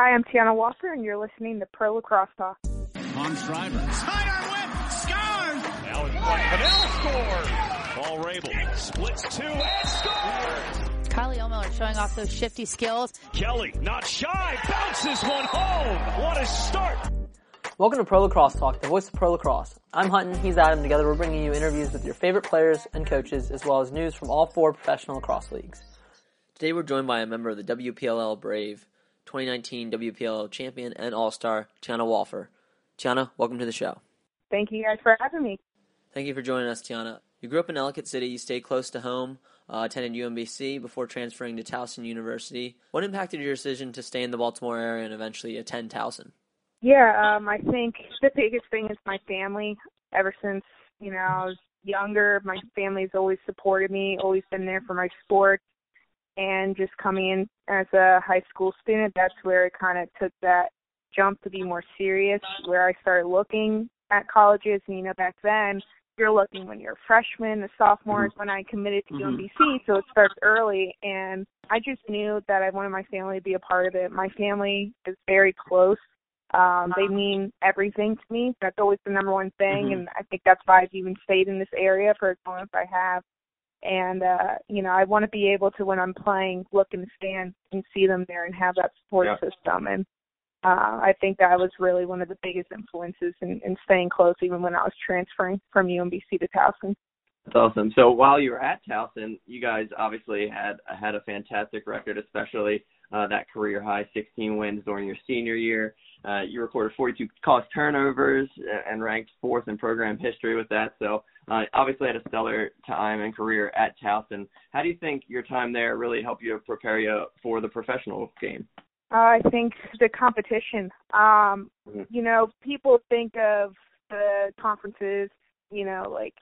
Hi, I'm Tianna Wallpher, and you're listening to Pro Lacrosse Talk. On Shriver. Sidearm whip! Scores! Now it's play. Vanille scores! Paul Rabil splits two and scores! Kylie Ohlmiller showing off those shifty skills. Kelly, not shy, bounces one home. What a start! Welcome to Pro Lacrosse Talk, the voice of Pro Lacrosse. I'm Hutton, he's Adam. Together we're bringing you interviews with your favorite players and coaches, as well as news from all four professional lacrosse leagues. Today we're joined by a member of the WPLL Brave, 2019 WPL champion and All-Star, Tianna Wallpher. Tianna, welcome to the show. Thank you guys for having me. Thank you for joining us, Tianna. You grew up in Ellicott City, you stayed close to home, uh, attended UMBC before transferring to Towson University. What impacted your decision to stay in the Baltimore area and eventually attend Towson? Yeah, um, I think the biggest thing is my family. Ever since, you know, I was younger, my family's always supported me, always been there for my sports and just coming in as a high school student, that's where it kind of took that jump to be more serious, where I started looking at colleges. And, you know, back then, you're looking when you're a freshman, a sophomore is when I committed to mm-hmm. UMBC, so it starts early. And I just knew that I wanted my family to be a part of it. My family is very close. Um, they mean everything to me. That's always the number one thing, mm-hmm. and I think that's why I've even stayed in this area for as long as I have and uh you know i want to be able to when i'm playing look in the stand and see them there and have that support yeah. system and uh i think that was really one of the biggest influences in, in staying close even when i was transferring from umbc to towson that's awesome so while you were at towson you guys obviously had had a fantastic record especially uh, that career high 16 wins during your senior year. Uh, you recorded 42 college turnovers and ranked fourth in program history with that. So uh, obviously had a stellar time and career at Towson. How do you think your time there really helped you prepare you for the professional game? Uh, I think the competition. Um, mm-hmm. You know, people think of the conferences, you know, like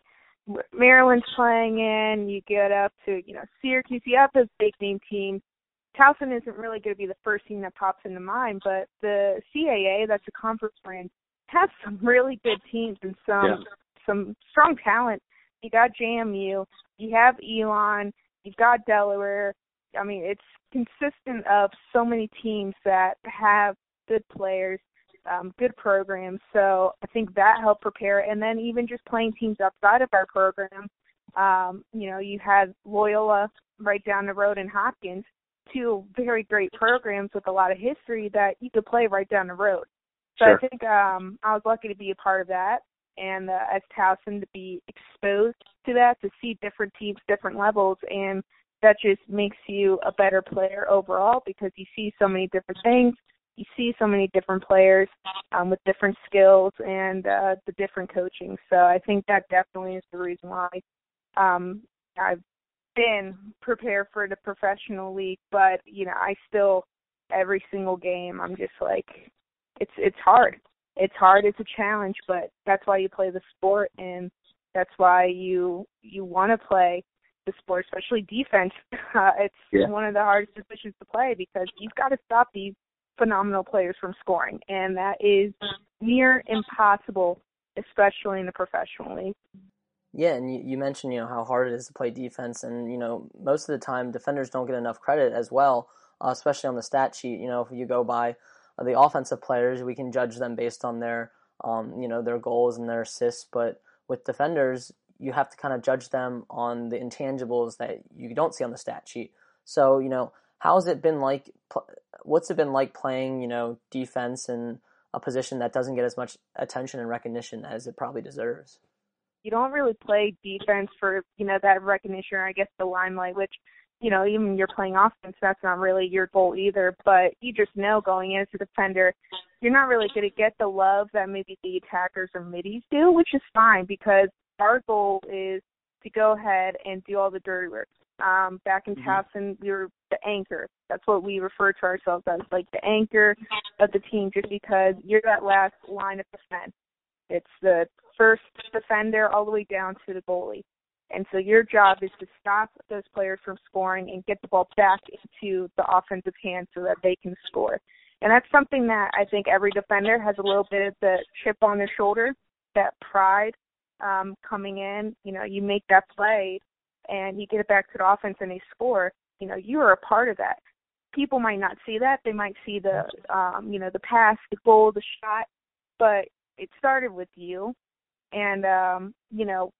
Maryland's playing in, you get up to, you know, Syracuse, you have those big name teams Towson isn't really going to be the first team that pops into mind, but the CAA, that's a conference brand, has some really good teams and some yeah. Some strong talent. You got JMU, you have Elon, you've got Delaware. I mean, it's consistent of so many teams that have good players, um, good programs. So I think that helped prepare. And then even just playing teams outside of our program, um, you know, you had Loyola right down the road in Hopkins two very great programs with a lot of history that you could play right down the road. So sure. I think um I was lucky to be a part of that and uh, as Towson to be exposed to that, to see different teams, different levels, and that just makes you a better player overall because you see so many different things. You see so many different players um, with different skills and uh, the different coaching. So I think that definitely is the reason why um, I've been prepared for the professional league, but you know, I still every single game I'm just like it's it's hard. It's hard, it's a challenge, but that's why you play the sport and that's why you you want to play the sport, especially defense. Uh, it's yeah. one of the hardest positions to play because you've got to stop these phenomenal players from scoring, and that is near impossible, especially in the professional league. Yeah, and you, you mentioned you know how hard it is to play defense, and you know most of the time defenders don't get enough credit as well, uh, especially on the stat sheet. You know if you go by the offensive players, we can judge them based on their um, you know their goals and their assists, but with defenders, you have to kind of judge them on the intangibles that you don't see on the stat sheet. So you know how's it been like? What's it been like playing you know defense in a position that doesn't get as much attention and recognition as it probably deserves? you don't really play defense for you know that recognition or I guess the limelight, which you know even you're playing offense, that's not really your goal either. But you just know going in as a defender, you're not really going to get the love that maybe the attackers or middies do, which is fine because our goal is to go ahead and do all the dirty work. Um, back in mm-hmm. Towson, we were the anchor. That's what we refer to ourselves as, like the anchor of the team, just because you're that last line of defense. It's the first defender all the way down to the goalie. And so your job is to stop those players from scoring and get the ball back into the offensive hand so that they can score. And that's something that I think every defender has a little bit of the chip on their shoulder, that pride um, coming in. You know, you make that play and you get it back to the offense and they score. You know, you are a part of that. people might not see that. They might see the um, you know, the pass, the goal, the shot, but it started with you. And um, you know,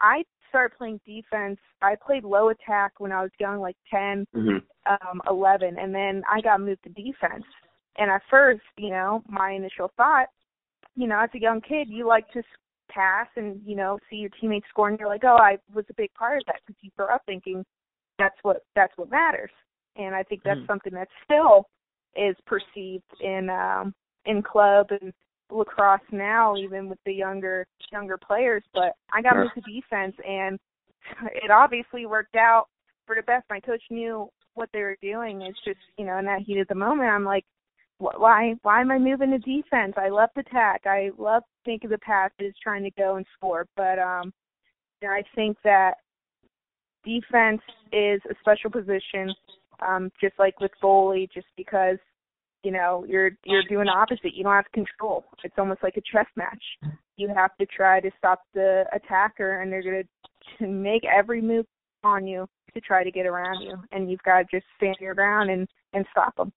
I started playing defense. I played low attack when I was young, like 10, mm-hmm. um, 11, and then I got moved to defense. And at first, you know, my initial thought, you know, as a young kid, you like to pass and you know see your teammates score, and you're like, oh, I was a big part of that because you grow up thinking that's what that's what matters. And I think that's mm. something that still is perceived in um in club and lacrosse now, even with the younger younger players. But I got sure. into defense, and it obviously worked out for the best. My coach knew what they were doing. It's just you know in that heat of the moment, I'm like, why why am I moving to defense? I love attack. I love thinking the passes, trying to go and score. But um, you know, I think that defense is a special position, um, just like with goalie, just because you know you're you're doing the opposite. You don't have control. It's almost like a chess match. You have to try to stop the attacker, and they're going to make every move on you to try to get around you, and you've got to just stand your ground and and stop them.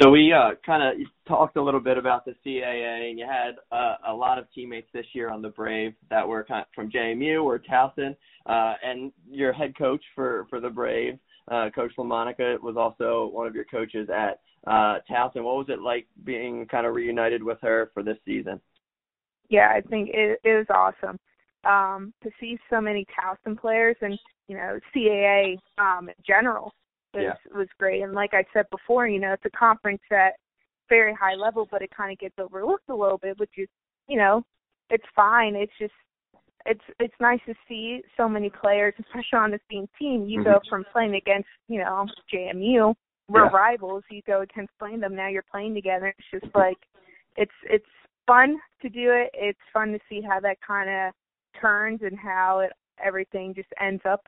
So we uh, kind of talked a little bit about the CAA, and you had uh, a lot of teammates this year on the Brave that were kind of from JMU or Towson, uh, and your head coach for for the Brave, uh, Coach LaMonica, was also one of your coaches at uh, Towson. What was it like being kind of reunited with her for this season? Yeah, I think it, it was awesome um, to see so many Towson players and you know CAA um, in general was yeah. was great. And like I said before, you know, it's a conference at very high level, but it kind of gets overlooked a little bit, which is, you know, it's fine. It's just it's it's nice to see so many players, especially on the same team. You mm-hmm. go from playing against, you know, JMU, we're yeah. rivals. You go against playing them. Now you're playing together. It's just like it's it's fun to do it. It's fun to see how that kind of turns and how it everything just ends up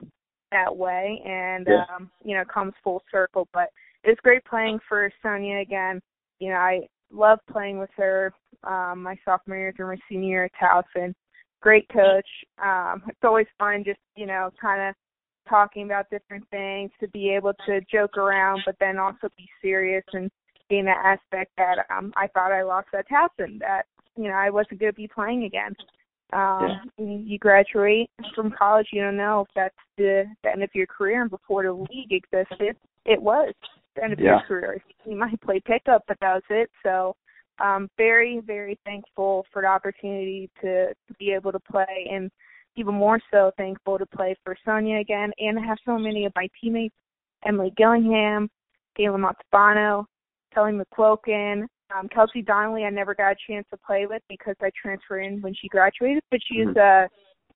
that way and yeah. um you know comes full circle but it's great playing for sonia again you know i love playing with her um my sophomore year through my senior year at towson great coach um it's always fun just you know kind of talking about different things to be able to joke around but then also be serious and gain that aspect that um i thought i lost at towson that you know i wasn't going to be playing again um, yeah. You graduate from college, you don't know if that's the, the end of your career. And before the league existed, it was the end of yeah. your career. You might play pickup, but that was it. So, um, very, very thankful for the opportunity to, to be able to play, and even more so thankful to play for Sonia again, and to have so many of my teammates: Emily Gillingham, Galen Montalbano, Kelly McQuilkin, um, Kelsey Donnelly, I never got a chance to play with because I transferred in when she graduated, but she is a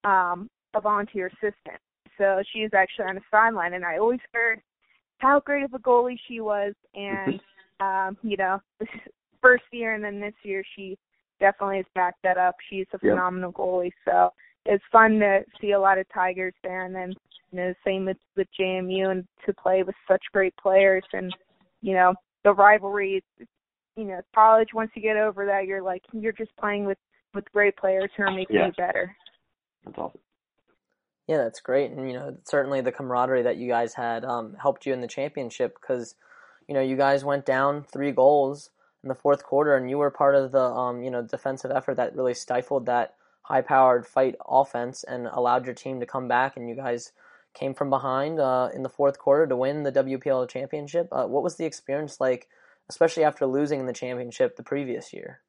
um, a volunteer assistant. So she is actually on the sideline, and I always heard how great of a goalie she was. And um, you know, this first year and then this year, she definitely has backed that up. She's a phenomenal yep. goalie. So it's fun to see a lot of Tigers there, and then you know, the same with with JMU, and to play with such great players, and you know, the rivalry. You know, college once you get over that you're like you're just playing with with great players who are making yeah. you better. That's awesome. Yeah, that's great, and you know certainly the camaraderie that you guys had um, helped you in the championship because you know you guys went down three goals in the fourth quarter, and you were part of the um, you know defensive effort that really stifled that high-powered fight offense and allowed your team to come back, and you guys came from behind uh, in the fourth quarter to win the WPL championship. Uh, what was the experience like? especially after losing in the championship the previous year.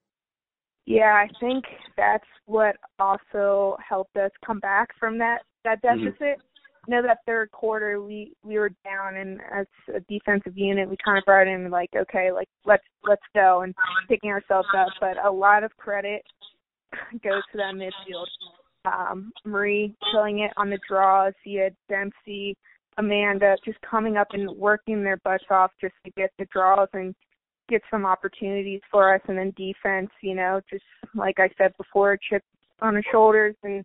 Yeah, I think that's what also helped us come back from that that Mm-hmm. deficit. Mm-hmm. You know, that third quarter we we were down, and as a defensive unit, we kind of brought in like, okay, like let's let's go and picking ourselves up. But a lot of credit goes to that midfield. Um, Marie killing it on the draws. You had Dempsey, Amanda just coming up and working their butts off just to get the draws and get some opportunities for us and then defense, you know, just like I said before, chip on the shoulders and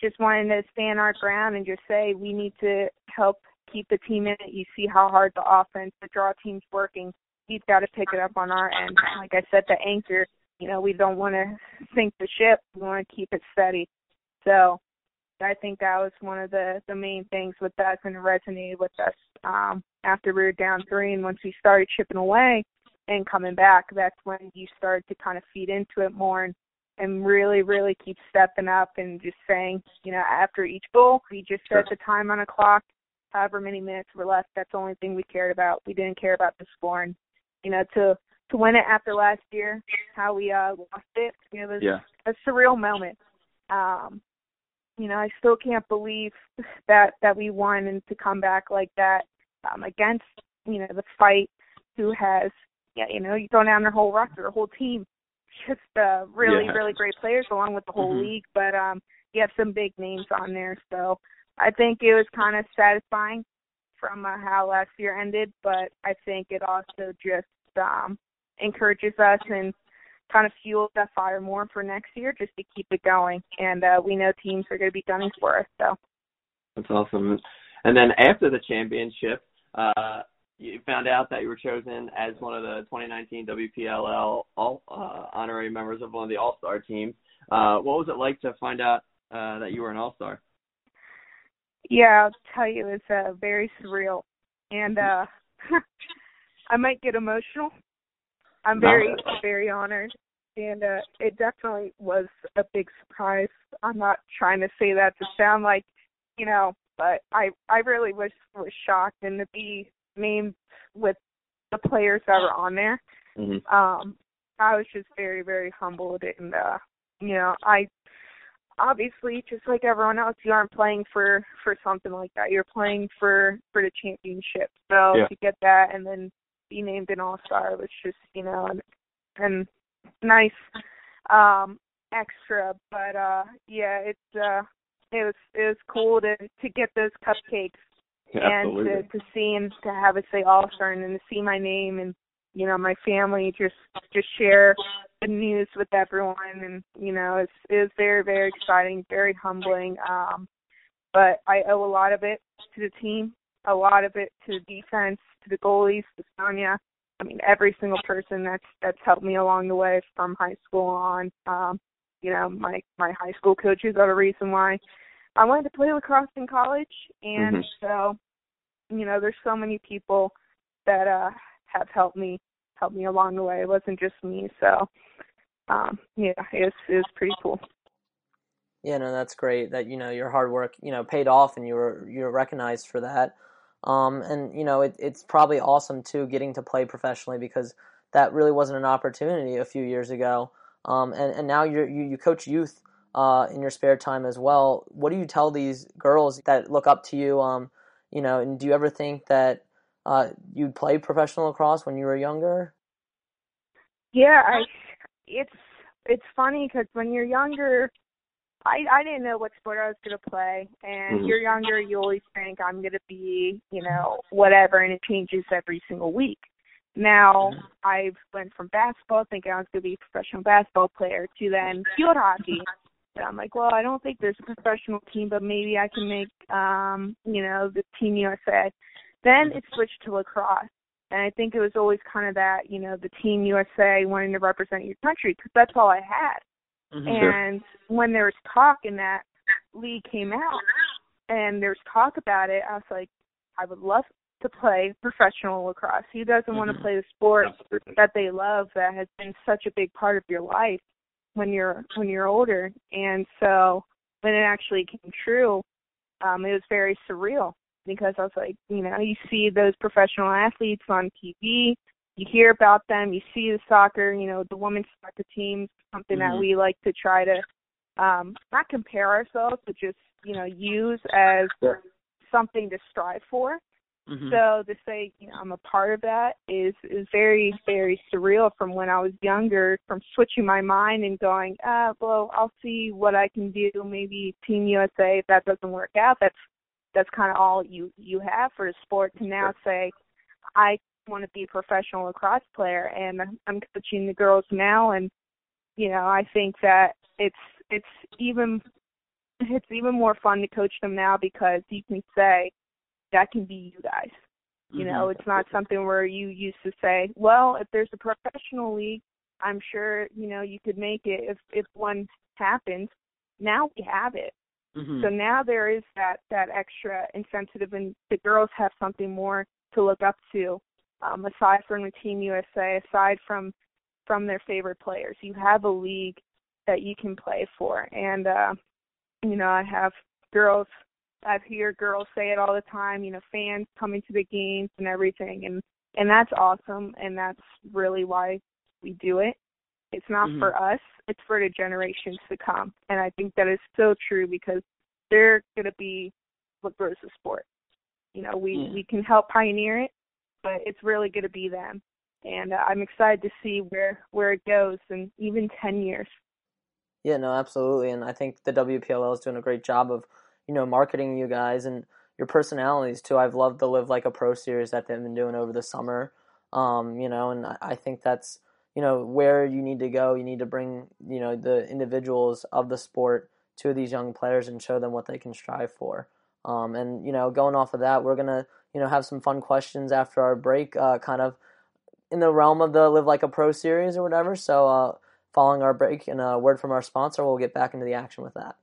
just wanting to stand our ground and just say we need to help keep the team in it. You see how hard the offense, the draw team's working. We've got to pick it up on our end. Like I said, the anchor, you know, we don't want to sink the ship. We want to keep it steady. So I think that was one of the the main things with us and resonated with us um, after we were down three, and once we started chipping away and coming back, that's when you started to kind of feed into it more and and really, really keep stepping up and just saying, you know, after each goal, we just set the time on a clock, however many minutes were left. That's the only thing we cared about. We didn't care about the score, and you know, to to win it after last year, how we uh lost it, you know, it was Yeah. a surreal moment. Um, you know, I still can't believe that that we won and to come back like that um, against you know the fight, who has yeah you know you go down their whole roster, their whole team, just uh, really Yeah. really great players along with the whole Mhm. league. But um, you have some big names on there, so I think it was kind of satisfying from uh, how last year ended. But I think it also just um, encourages us and kind of fuels that fire more for next year just to keep it going. And uh, we know teams are going to be gunning for us. So That's awesome. And then after the championship, uh, you found out that you were chosen as one of the 2019 WPLL all, uh, honorary members of one of the All Star teams. Uh, what was it like to find out uh, that you were an All Star? yeah, I'll tell you, it's uh, very surreal. And uh, I might get emotional. I'm very, very honored. And uh, it definitely was a big surprise. I'm not trying to say that to sound like, you know, but I I really was was shocked and to be named with the players that were on there. Mm-hmm. um I was just very, very humbled and uh you know, I obviously just like everyone else, you aren't playing for for something like that. You're playing for for the championship. So Yeah. to get that and then be named an all star was just, you know, and and nice um extra. But uh yeah, it's uh it was it was cool to to get those cupcakes Absolutely. and to to see and to have it say all star and then to see my name and you know my family just just share the news with everyone and you know it's it was very very exciting very humbling um but i owe a lot of it to the team a lot of it to the defense to the goalies to sonia i mean every single person that's that's helped me along the way from high school on um you know my my high school coaches are the reason why i wanted to play lacrosse in college and Mhm. so you know there's so many people that uh have helped me helped me along the way it wasn't just me so um yeah it's it's pretty cool Yeah, no, that's great. That you know your hard work, you know, paid off, and you were you're recognized for that. Um, and you know it, it's probably awesome too getting to play professionally because that really wasn't an opportunity a few years ago. Um, and and now you you coach youth uh, in your spare time as well. What do you tell these girls that look up to you? Um, you know, and do you ever think that uh, you'd play professional lacrosse when you were younger? yeah i it's it's funny because when you're younger i i didn't know what sport i was going to play. And Mhm. you're younger you always think i'm going to be you know whatever and it changes every single week. Now i've went from basketball thinking i was going to be a professional basketball player to then field hockey. And i'm like well i don't think there's a professional team but maybe i can make um you know the team usa then it switched to lacrosse. And I think it was always kind of that, you know, the Team USA wanting to represent your country because that's all I had. And when there was talk and that league came out and there's talk about it, I was like, I would love to play professional lacrosse. Who doesn't want to play the sport that they love that has been such a big part of your life when you're when you're older? And so when it actually came true, um, it was very surreal because I was like, you know, you see those professional athletes on TV, you hear about them, you see the soccer, you know, the women's soccer teams, something that Mhm. we like to try to um not compare ourselves, but just, you know, use as something to strive for. Mm-hmm. So to say, you know, I'm a part of that is is very very surreal from when I was younger, from switching my mind and going, ah, well, I'll see what I can do. Maybe Team USA. If that doesn't work out, that's that's kind of all you you have for the sport. To now say, I want to be a professional lacrosse player, and I'm coaching the girls now, and you know, I think that it's it's even it's even more fun to coach them now because you can say that can be you guys. You mm-hmm. know, it's not something where you used to say, well, if there's a professional league, I'm sure, you know, you could make it if if one happens. Now we have it. Mm-hmm. So now there is that that extra incentive, and the girls have something more to look up to, um, aside from the Team USA, aside from from their favorite players. You have a league that you can play for, and uh, you know I have girls. I hear girls say it all the time. You know, fans coming to the games and everything, and and that's awesome, and that's really why we do it. It's not Mhm. for us, it's for the generations to come. And I think that is so true because they're going to be what grows the sport. You know, we, Yeah. we can help pioneer it, but it's really going to be them. And uh, I'm excited to see where, where it goes in even 10 years. Yeah, no, absolutely, and I think the WPLL is doing a great job of, you know, marketing you guys and your personalities too. I've loved the Live Like a Pro series that they've been doing over the summer, um, you know, and I- I think that's, you know, where you need to go. You need to bring, you know, the individuals of the sport to these young players and show them what they can strive for. Um, and you know, going off of that, we're gonna, you know, have some fun questions after our break, uh, kind of in the realm of the Live Like a Pro series or whatever. So, uh, following our break and a word from our sponsor, we'll get back into the action with that.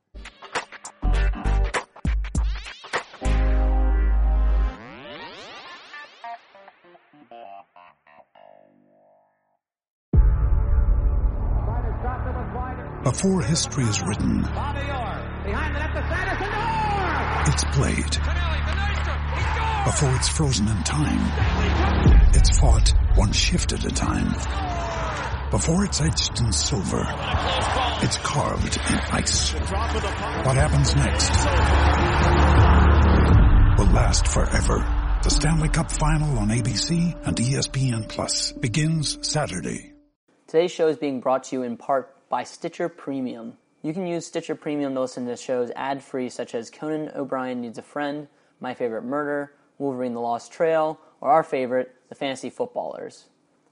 Before history is written, it's played. Before it's frozen in time, it's fought one shift at a time. Before it's etched in silver, it's carved in ice. What happens next will last forever. The Stanley Cup Final on ABC and ESPN Plus begins Saturday. Today's show is being brought to you in part by Stitcher Premium. You can use Stitcher Premium to listen to shows ad free, such as Conan O'Brien Needs a Friend, My Favorite Murder, Wolverine the Lost Trail, or our favorite, The Fantasy Footballers.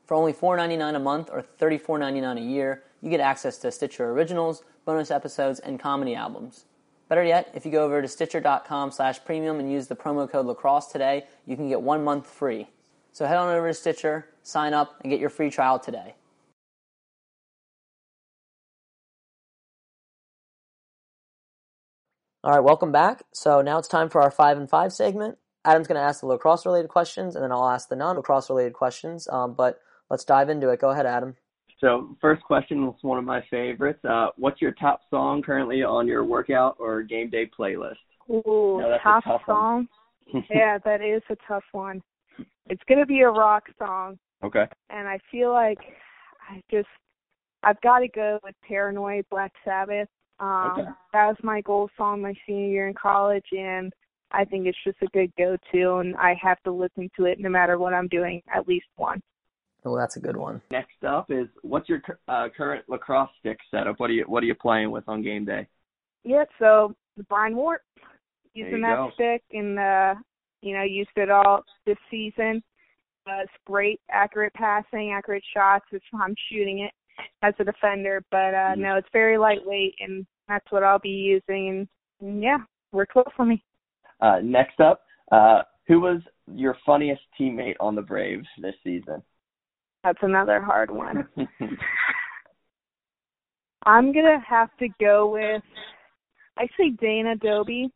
For only $4.99 a month or $34.99 a year, you get access to Stitcher Originals, bonus episodes, and comedy albums. Better yet, if you go over to stitcher.com slash premium and use the promo code lacrosse today, you can get one month free. So head on over to Stitcher, sign up, and get your free trial today. All right, welcome back. So now it's time for our five and five segment. Adam's going to ask the lacrosse related questions, and then I'll ask the non lacrosse related questions. Um, but let's dive into it. Go ahead, Adam. So, first question was one of my favorites. Uh, what's your top song currently on your workout or game day playlist? Ooh, No, top song. yeah, that is a tough one. It's going to be a rock song. Okay. and I feel like I just I've got to go with Paranoid Black Sabbath. Um Okay. that was my goal song my senior year in college and I think it's just a good go to and I have to listen to it no matter what I'm doing at least once. Well, that's a good one. Next up is what's your uh, current lacrosse stick setup? What are you What are you playing with on game day? Yeah, so the Brian Wart using that go. stick and uh you know, used it all this season. Uh, it's great, accurate passing, accurate shots. It's I'm shooting it as a defender, but uh Mhm. no, it's very lightweight, and that's what I'll be using. And, and yeah, works well for me. Uh, next up, uh, who was your funniest teammate on the Braves this season? That's another hard one. I'm gonna have to go with I say Dana Dobbie.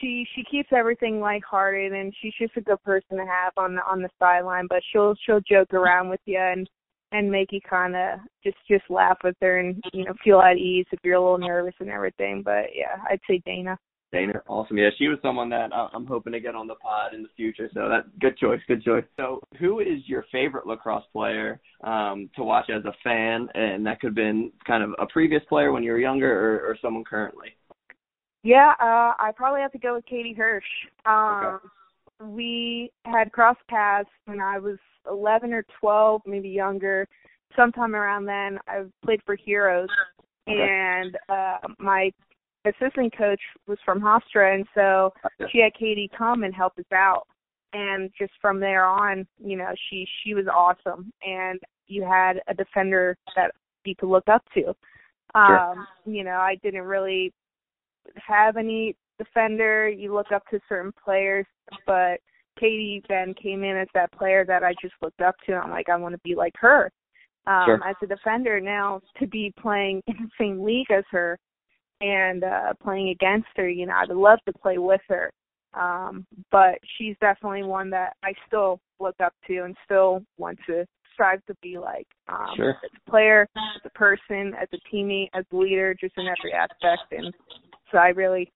She she keeps everything lighthearted and she's just a good person to have on the on the sideline, but she'll she'll joke around with you and and make you kind of just just laugh with her and you know feel at ease if you're a little nervous and everything. But yeah, I'd say Dana. Dana, awesome. Yeah, she was someone that I- I'm hoping to get on the pod in the future. So that good choice, good choice. So, who is your favorite lacrosse player um, to watch as a fan? And that could have been kind of a previous player when you were younger, or, or someone currently. Yeah, uh I probably have to go with Katie Hirsch. Um we had crossed paths when I was eleven or twelve, maybe younger. Sometime around then I played for Heroes Okay. and uh my assistant coach was from Hofstra and so she had Katie come and help us out. And just from there on, you know, she she was awesome and you had a defender that you could look up to. Um, you know, I didn't really have any defender. You look up to certain players, but Katie then came in as that player that I just looked up to. I'm like, I want to be like her. Um, Sure. As a defender now, to be playing in the same league as her, and uh playing against her. You know, I'd love to play with her. Um, but she's definitely one that I still look up to and still want to strive to be like. Um Sure. as a player, as a person, as a teammate, as a leader, just in every aspect and so I really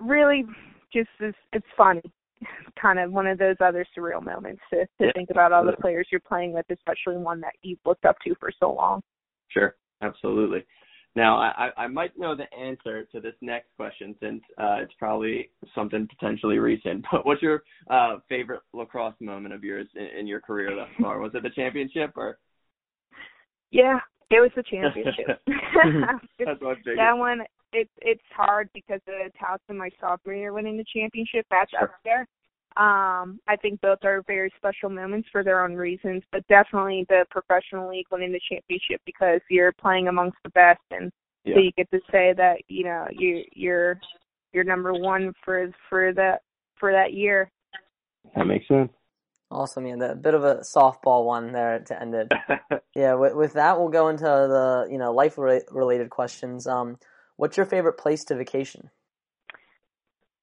really just is it's funny. kind of one of those other surreal moments to, to Yeah. think about all the players you're playing with, especially one that you've looked up to for so long. Sure, absolutely. Now, I, I I might know the answer to this next question since uh, it's probably something potentially recent. But what's your uh, favorite lacrosse moment of yours in, in your career thus far? Was it the championship or? Yeah, it was the championship. That's what I figured. that one it's it's hard because of Towson my sophomore year winning the championship. That's Sure. up there. Um, I think both are very special moments for their own reasons, but definitely the professional league winning the championship because you're playing amongst the best and Yeah. so you get to say that, you know, you you're you're number one for for that for that year. That makes sense. Awesome, yeah, that bit of a softball one there to end it. Yeah, with, with that, we'll go into the you know life related questions. Um, what's your favorite place to vacation?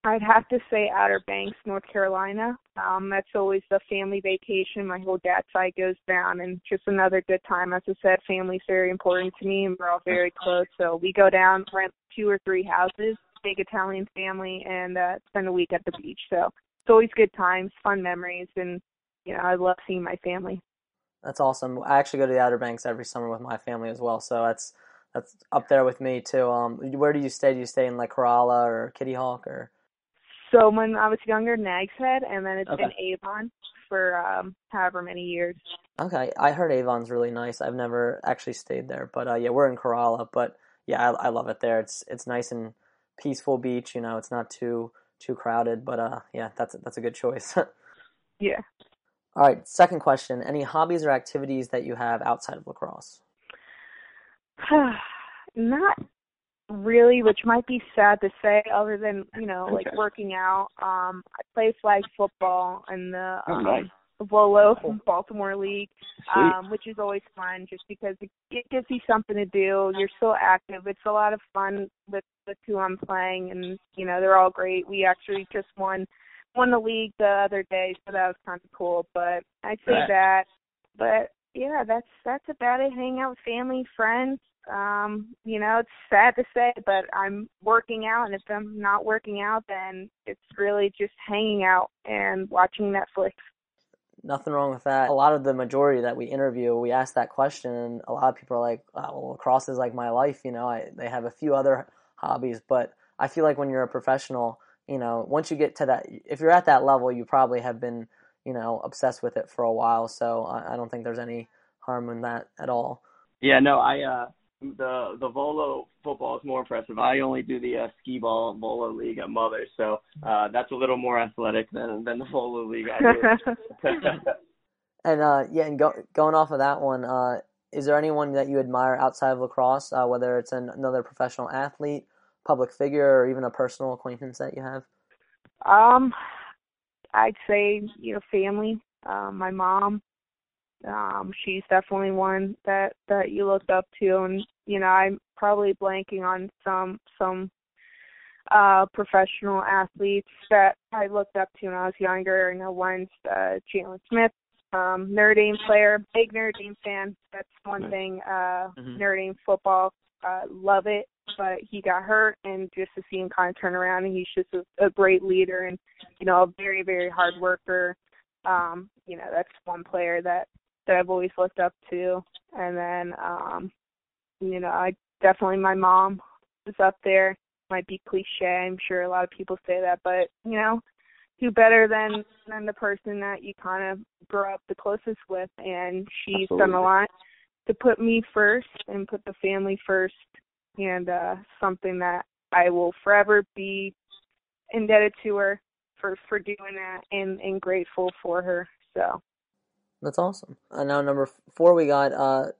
I'd have to say Outer Banks, North Carolina. Um, that's always the family vacation. My whole dad side goes down, and just another good time. As I said, family's very important to me, and we're all very close. So we go down, rent two or three houses, big Italian family, and uh, spend a week at the beach. So it's always good times, fun memories, and you know I love seeing my family. That's awesome. I actually go to the Outer Banks every summer with my family as well, so that's that's up there with me too. Um, where do you stay? Do you stay in like Corolla or Kitty Hawk or? So when I was younger, Nags Head, and then it's Okay. been Avon for um however many years. Okay, I heard Avon's really nice. I've never actually stayed there, but uh, yeah, we're in Corolla. But yeah, I, I love it there. It's it's nice and peaceful beach. You know, it's not too too crowded. But uh, yeah, that's that's a good choice. Yeah. All right, second question: Any hobbies or activities that you have outside of lacrosse? Not really, which might be sad to say, other than you know, like working out. Um, I play flag football in the Oh, um, nice. Volo Baltimore League, Sweet. um, which is always fun, just because it, it gives you something to do. You're so active. It's a lot of fun with the two I'm playing, and you know they're all great. We actually just won won the league the other day, so that was kind of cool. But I'd say Right. that. But yeah, that's that's about it. Hang out with family, friends. Um, you know, it's sad to say, but I'm working out, and if I'm not working out, then it's really just hanging out and watching Netflix. Nothing wrong with that. A lot of the majority that we interview, we ask that question, and a lot of people are like, oh, "Well, lacrosse is like my life." You know, I, they have a few other hobbies, but I feel like when you're a professional, you know, once you get to that, if you're at that level, you probably have been, you know, obsessed with it for a while. So I, I don't think there's any harm in that at all. Yeah, no, I uh the the Volo football is more impressive. I only do the uh, skee ball Volo league at Mother, so uh that's a little more athletic than than the Volo league I do. And uh, yeah, and go, going off of that one, uh, is there anyone that you admire outside of lacrosse, uh, whether it's an, another professional athlete, public figure, or even a personal acquaintance that you have? Um, I'd say you know family. Um, my mom. Um, she's definitely one that that you looked up to, and you know I'm probably blanking on some some uh professional athletes that I looked up to when I was younger. I know one's uh Jaylon Smith, um, Notre Dame player, big Notre Dame fan. That's one thing. Uh, Mhm. Notre Dame football, uh, love it. But he got hurt, and just to see him kind of turn around, and he's just a, a great leader, and you know, a very very hard worker. Um, you know, that's one player that that I've always looked up to. And then, um, you know, I definitely my mom is up there. Might be cliche, I'm sure a lot of people say that, but you know, do better than than the person that you kind of grew up the closest with and she's done a lot to put me first and put the family first and uh something that I will forever be indebted to her for for doing that and and grateful for her so That's awesome. And now, number four, we got. Uh,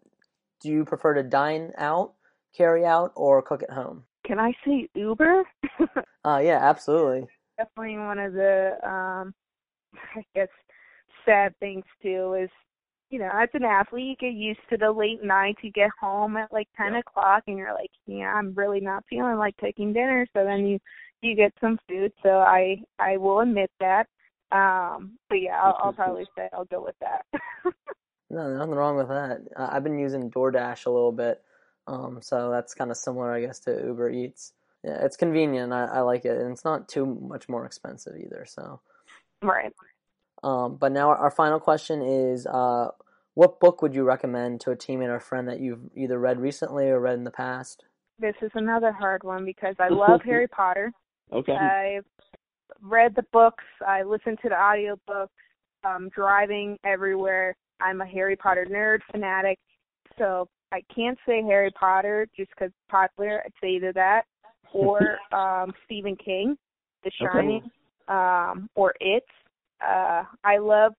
do you prefer to dine out, carry out, or cook at home? can I say Uber? Uh, yeah, absolutely. Definitely one of the um I guess sad things too is you know, as an athlete, you get used to the late nights. You get home at like ten o'clock, and you're like, yeah, I'm really not feeling like taking dinner. So then you you get some food. So I I will admit that. Um, but yeah, I'll, I'll probably say I'll go with that. No, nothing wrong with that. I've been using DoorDash a little bit, um, so that's kind of similar, I guess, to Uber Eats. Yeah, it's convenient. I, I like it, and it's not too much more expensive either. So, right. um, but now our final question is, uh, what book would you recommend to a teammate or friend that you've either read recently or read in the past? This is another hard one because I love Harry Potter. Okay. I've read the books. I listen to the audiobooks. Um, driving everywhere. I'm a Harry Potter nerd fanatic, so I can't say Harry Potter just because it's popular. I'd say either that or um, Stephen King, The Shining, um, or It. Uh, I love,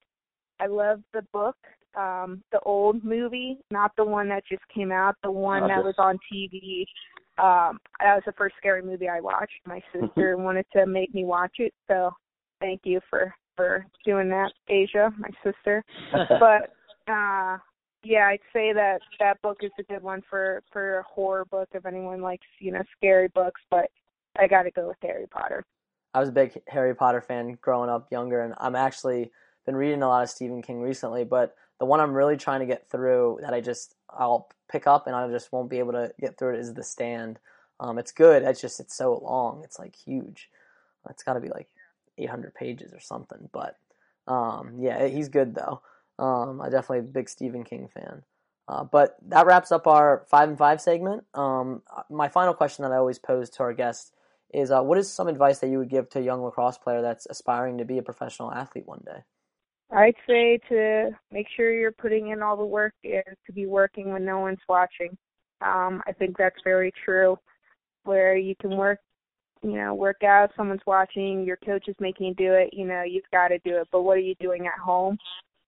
I love the book, um, the old movie, not the one that just came out, the one that was on TV. Um, that was the first scary movie I watched. My sister wanted to make me watch it, so thank you for for doing that, Asia, my sister. But uh yeah, I'd say that that book is a good one for for a horror book if anyone likes, you know, scary books, but I got to go with Harry Potter. I was a big Harry Potter fan growing up younger, and I'm actually been reading a lot of Stephen King recently. But the one I'm really trying to get through that I just I'll pick up and I just won't be able to get through it is The Stand. Um, it's good. It's just it's so long. It's like huge. It's got to be like 800 pages or something. But um, yeah, he's good though. Um, I definitely a big Stephen King fan. Uh, but that wraps up our five and five segment. Um, my final question that I always pose to our guests is uh, what is some advice that you would give to a young lacrosse player that's aspiring to be a professional athlete one day? I'd say to make sure you're putting in all the work and to be working when no one's watching. Um, I think that's very true. Where you can work, you know, work out, someone's watching, your coach is making you do it, you know, you've got to do it. But what are you doing at home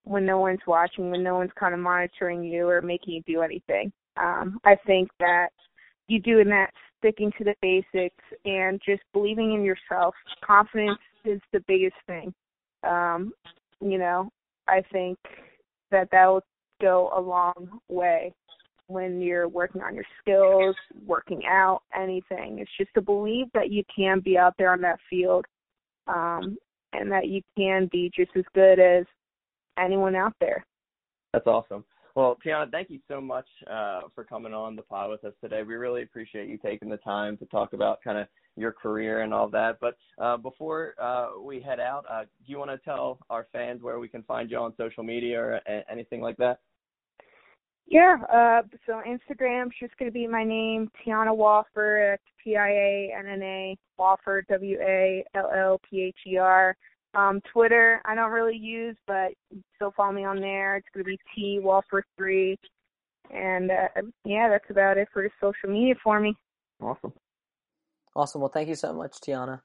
when no one's watching, when no one's kind of monitoring you or making you do anything? Um, I think that you doing that, sticking to the basics, and just believing in yourself. Confidence is the biggest thing. Um, you know, I think that that will go a long way when you're working on your skills, working out, anything. It's just to believe that you can be out there on that field um, and that you can be just as good as anyone out there. That's awesome. Well, Tianna, thank you so much uh, for coming on the pod with us today. We really appreciate you taking the time to talk about kind of your career and all that. But uh, before uh, we head out, uh, do you want to tell our fans where we can find you on social media or a- anything like that? Yeah, uh, so Instagram's just going to be my name, Tianna Wallpher. That's T-I-A-N-N-A, Wallpher, W-A-L-L-P-H-E-R. Um, Twitter, I don't really use, but still follow me on there. It's going to be T Wallpher3. And uh, yeah, that's about it for the social media for me. Awesome. Awesome. Well, thank you so much, Tianna.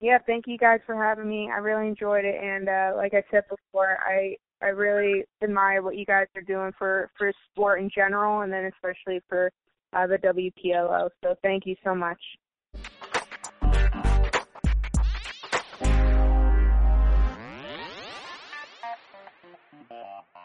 Yeah, thank you guys for having me. I really enjoyed it, and uh, like I said before, I I really admire what you guys are doing for for sport in general, and then especially for uh, the WPLL. So thank you so much. Yeah.